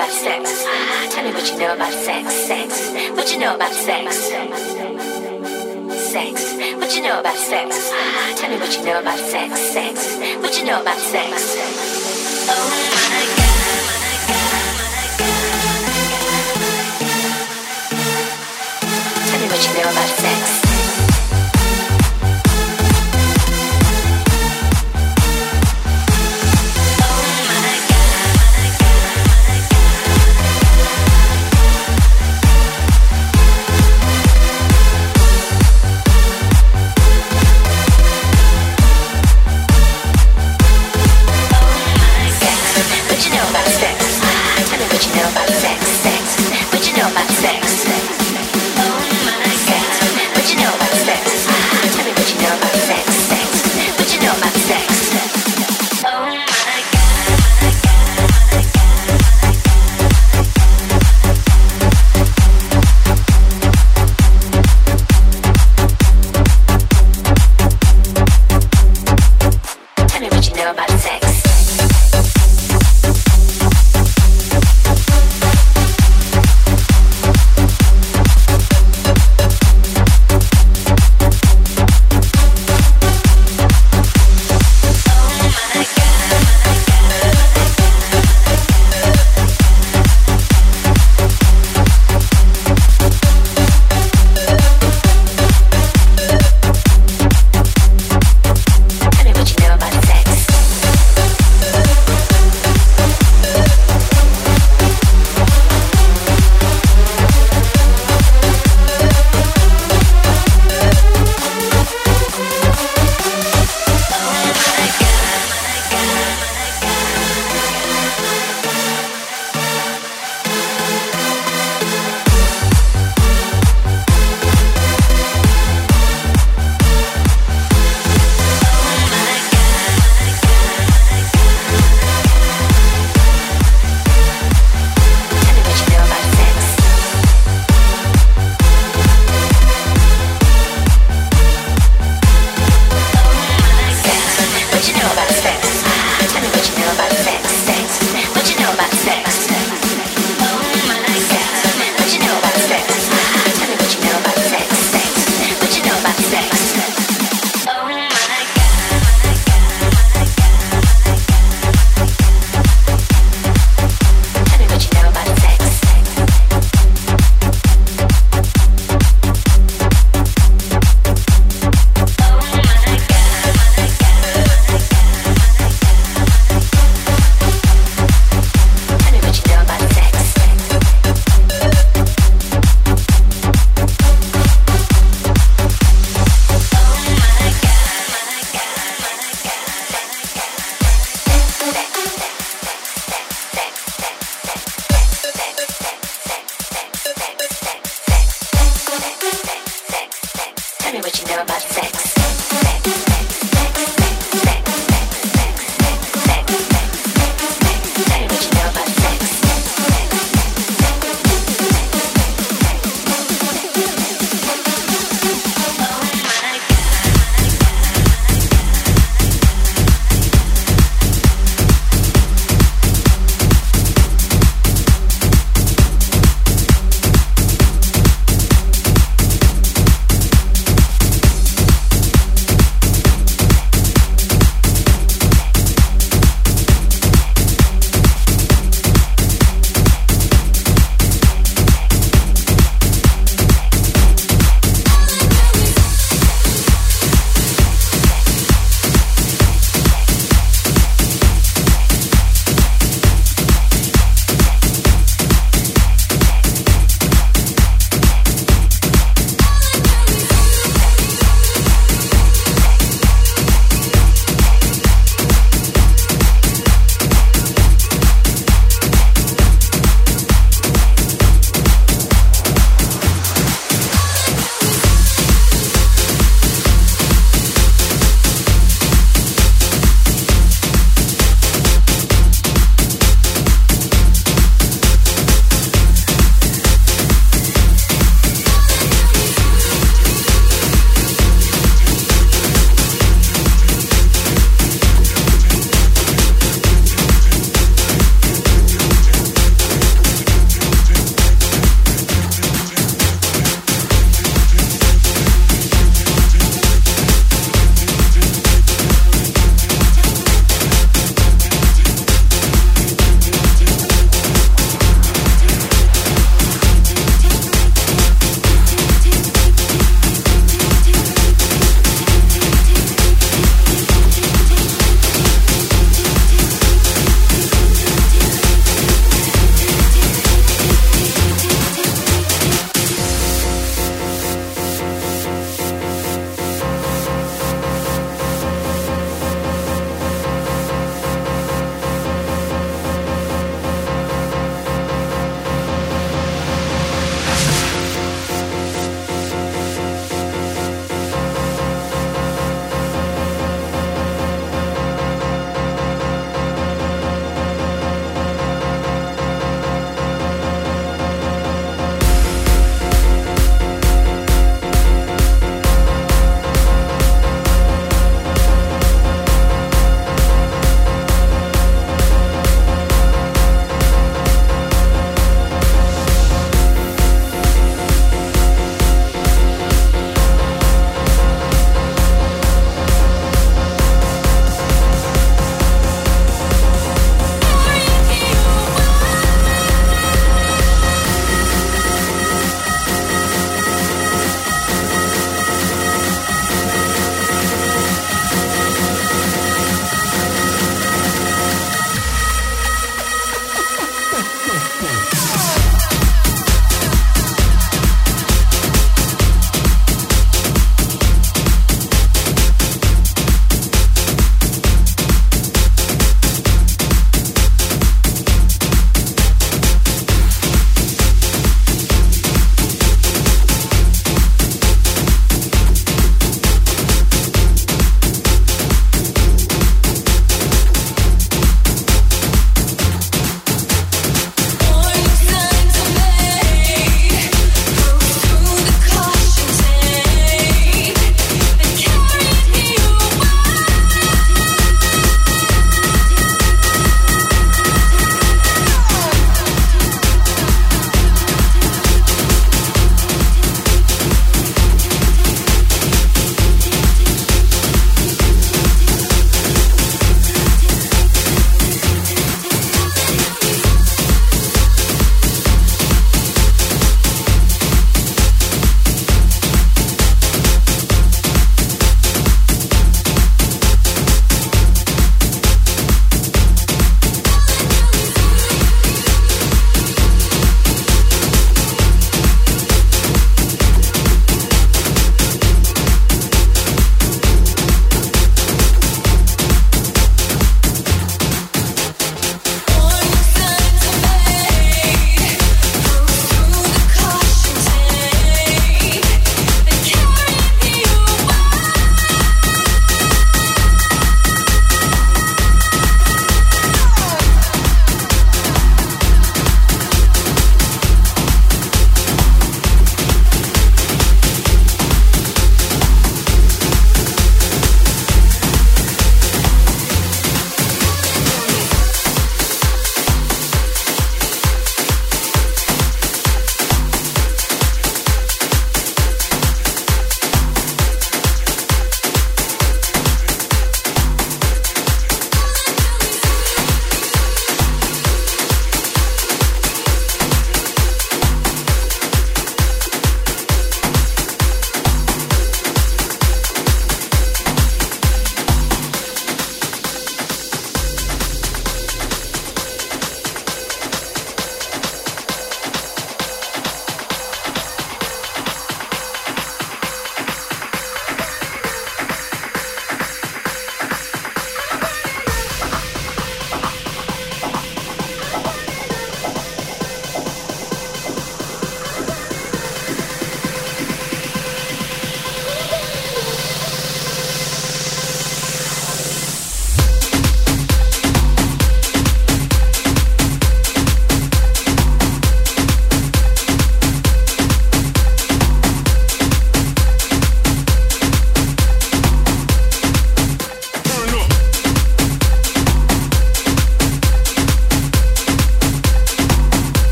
about sex? Tell me what you know about sex. Sex. What you know about sex? Sex. What you know about sex? Tell me what you know about sex. Sex. What you know about sex? Oh my God. What you know about sex.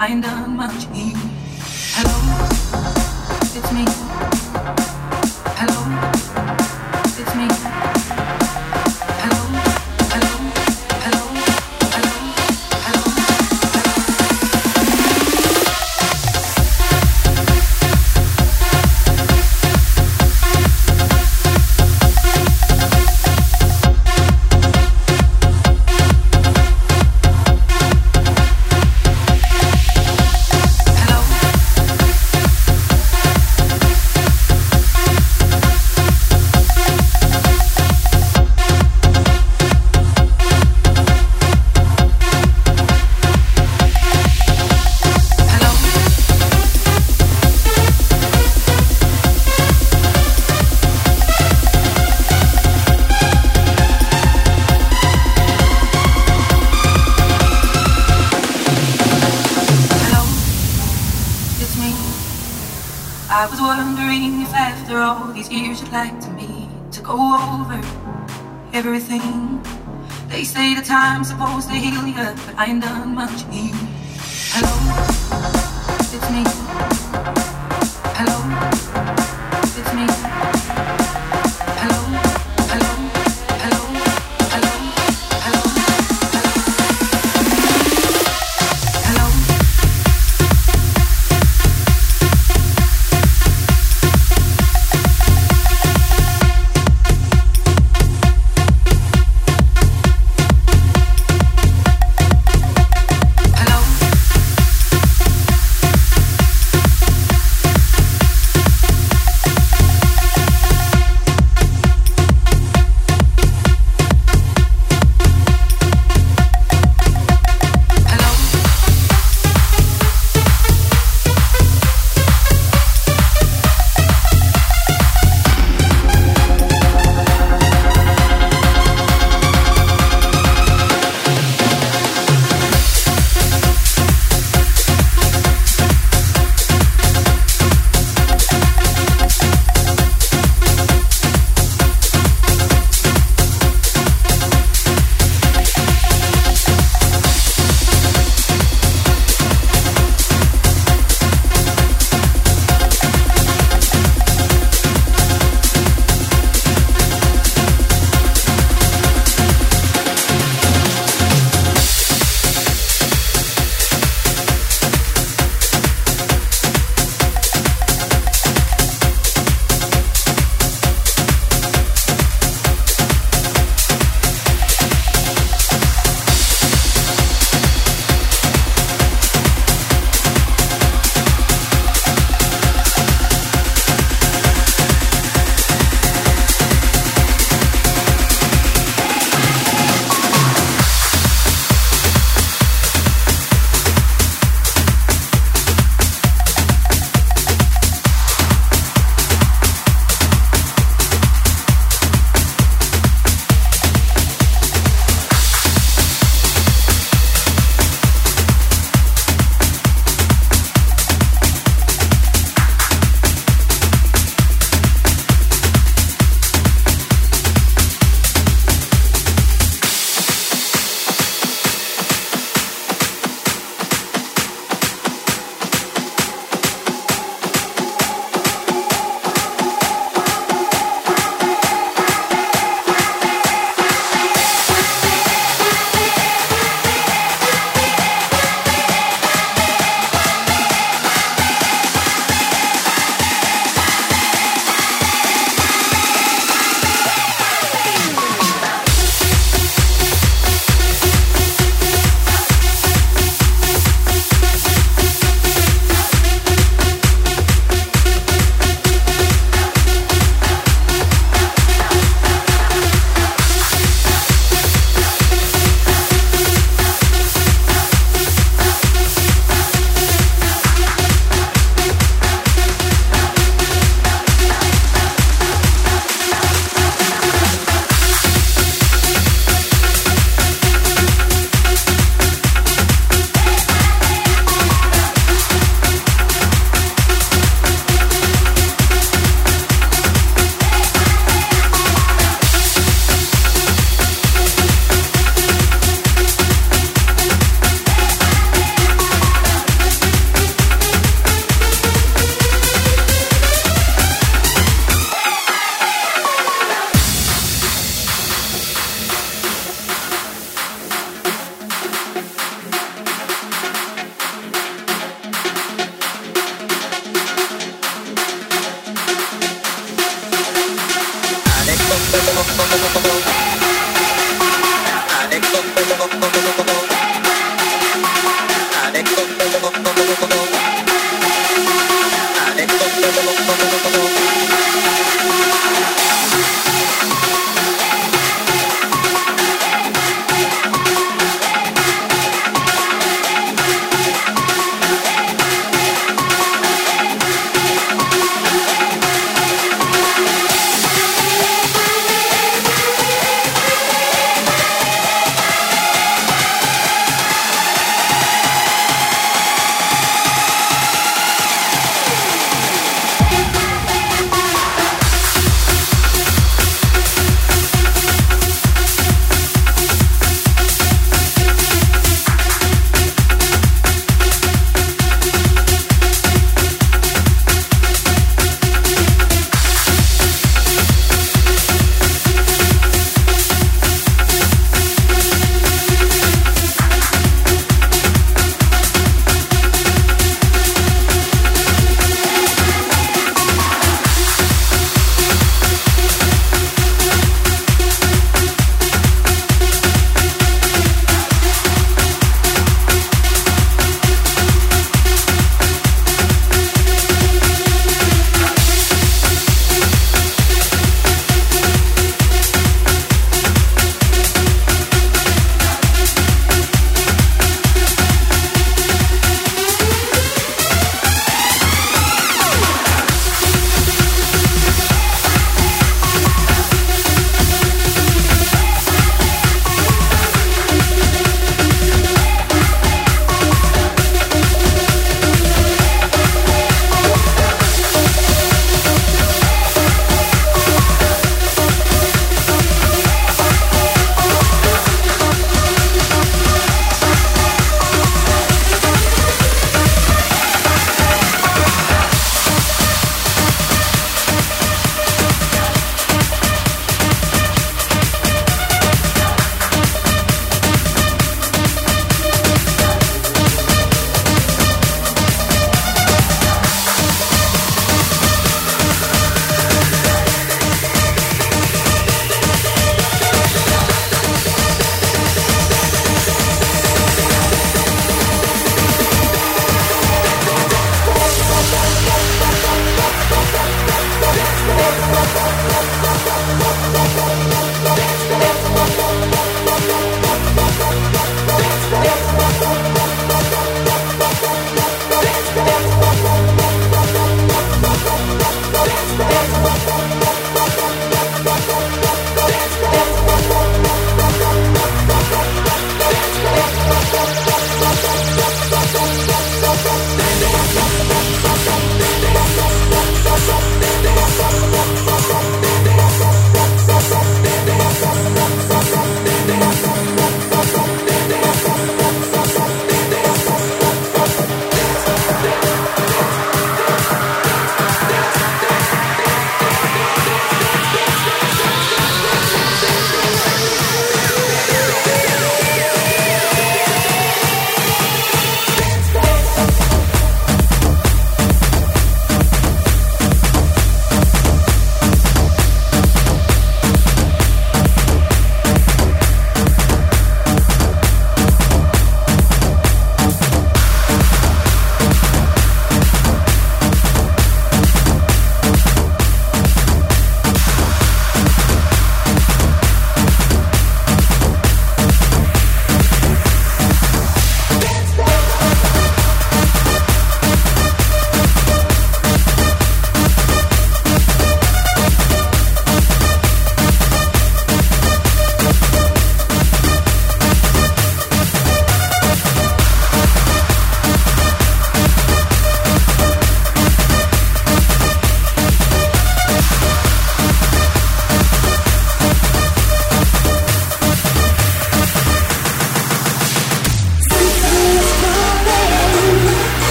Ain't done much. Everything. They say the time's supposed to heal you, but I ain't done much. healing. Hello, it's me. Hello,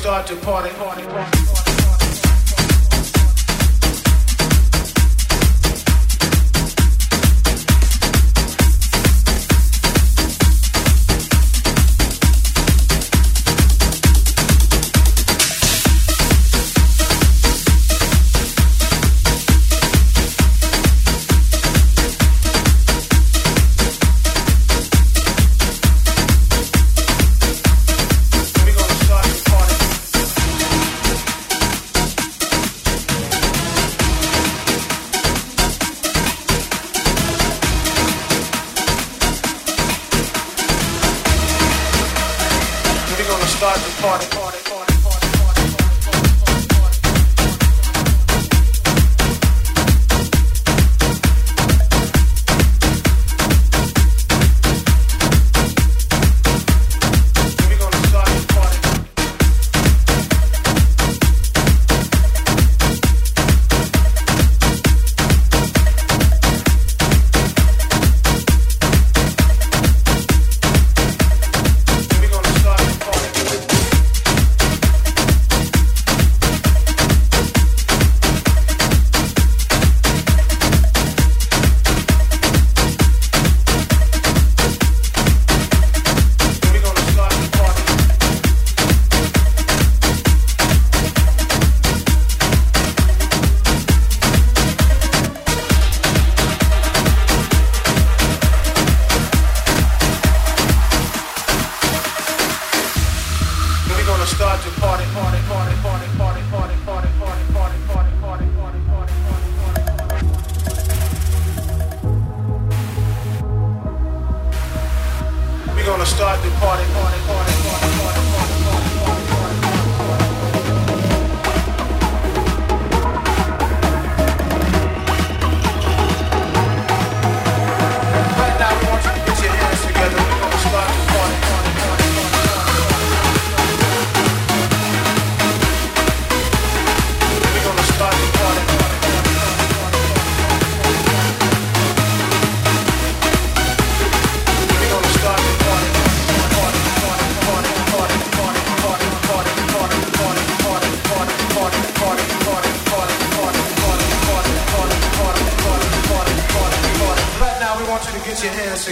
start to party,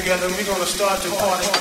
together. We're going to start the party.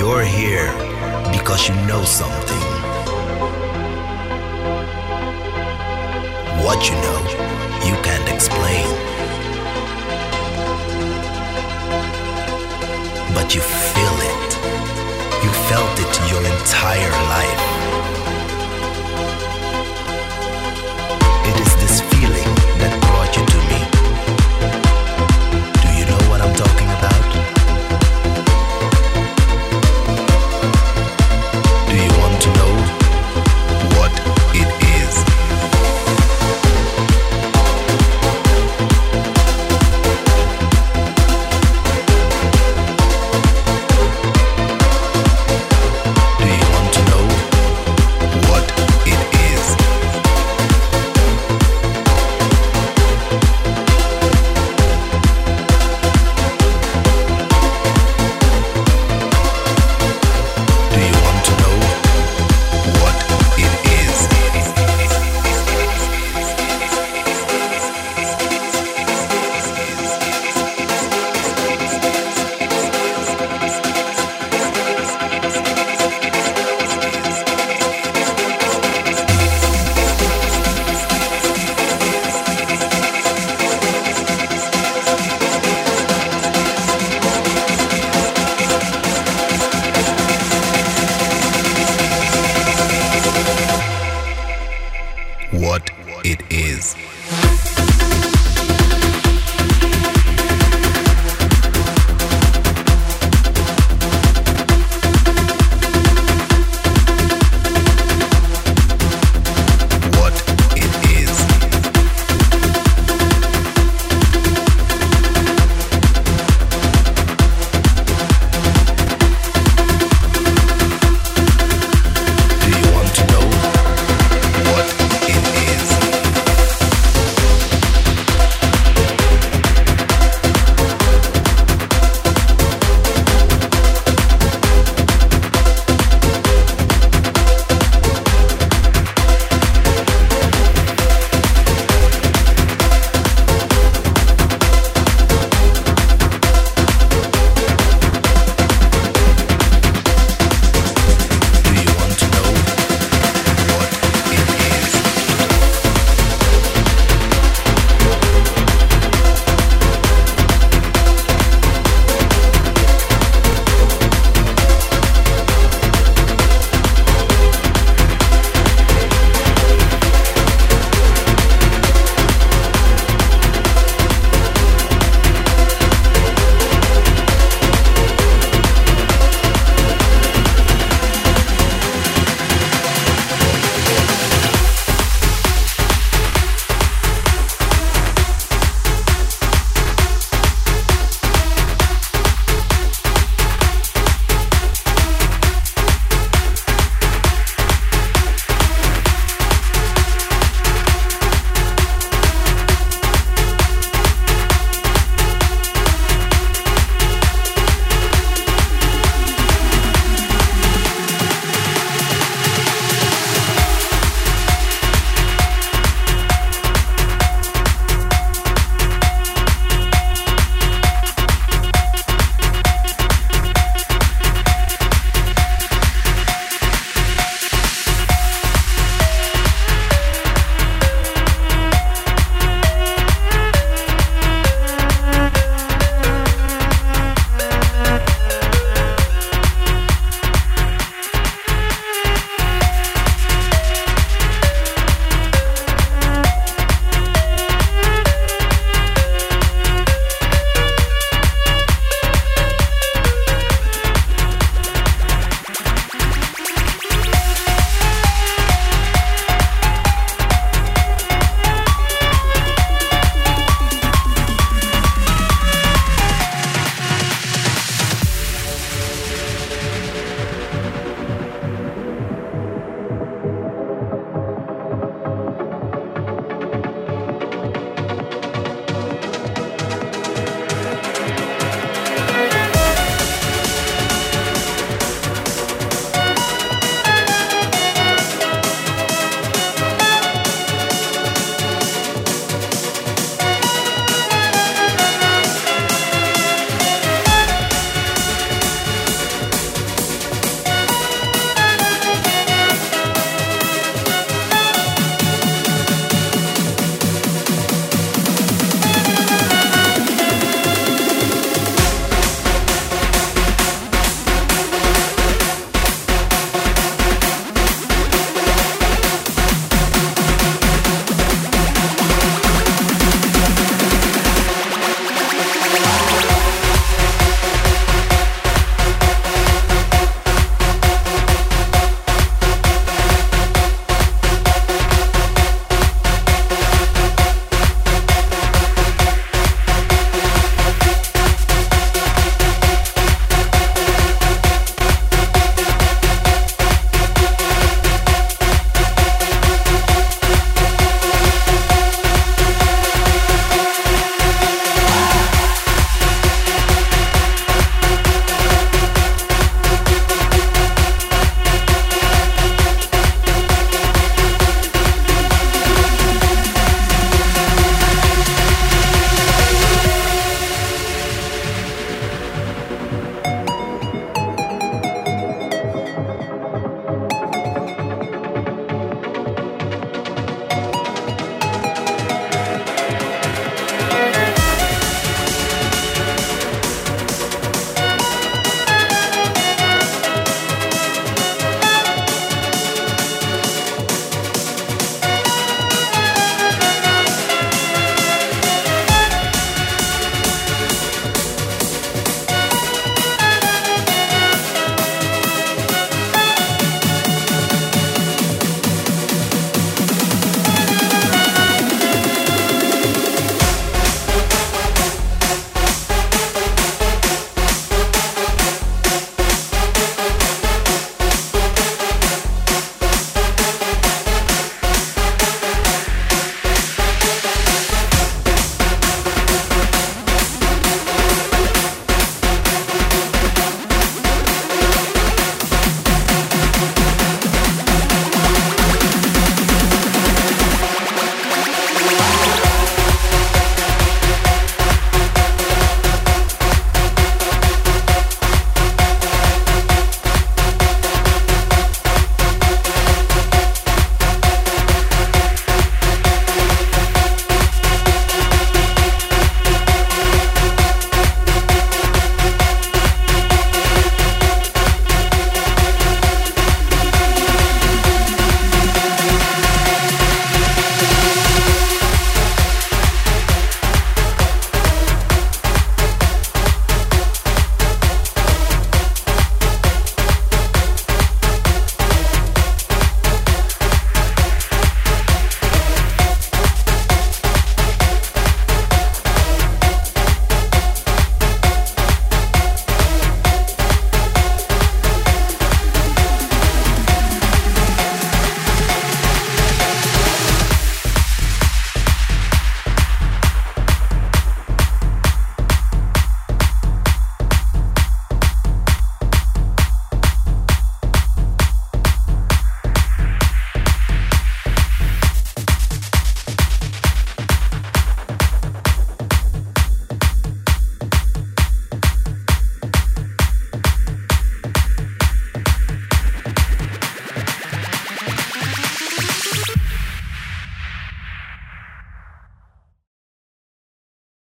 You're here because you know something. What you know, you can't explain. But you feel it. You felt it your entire life.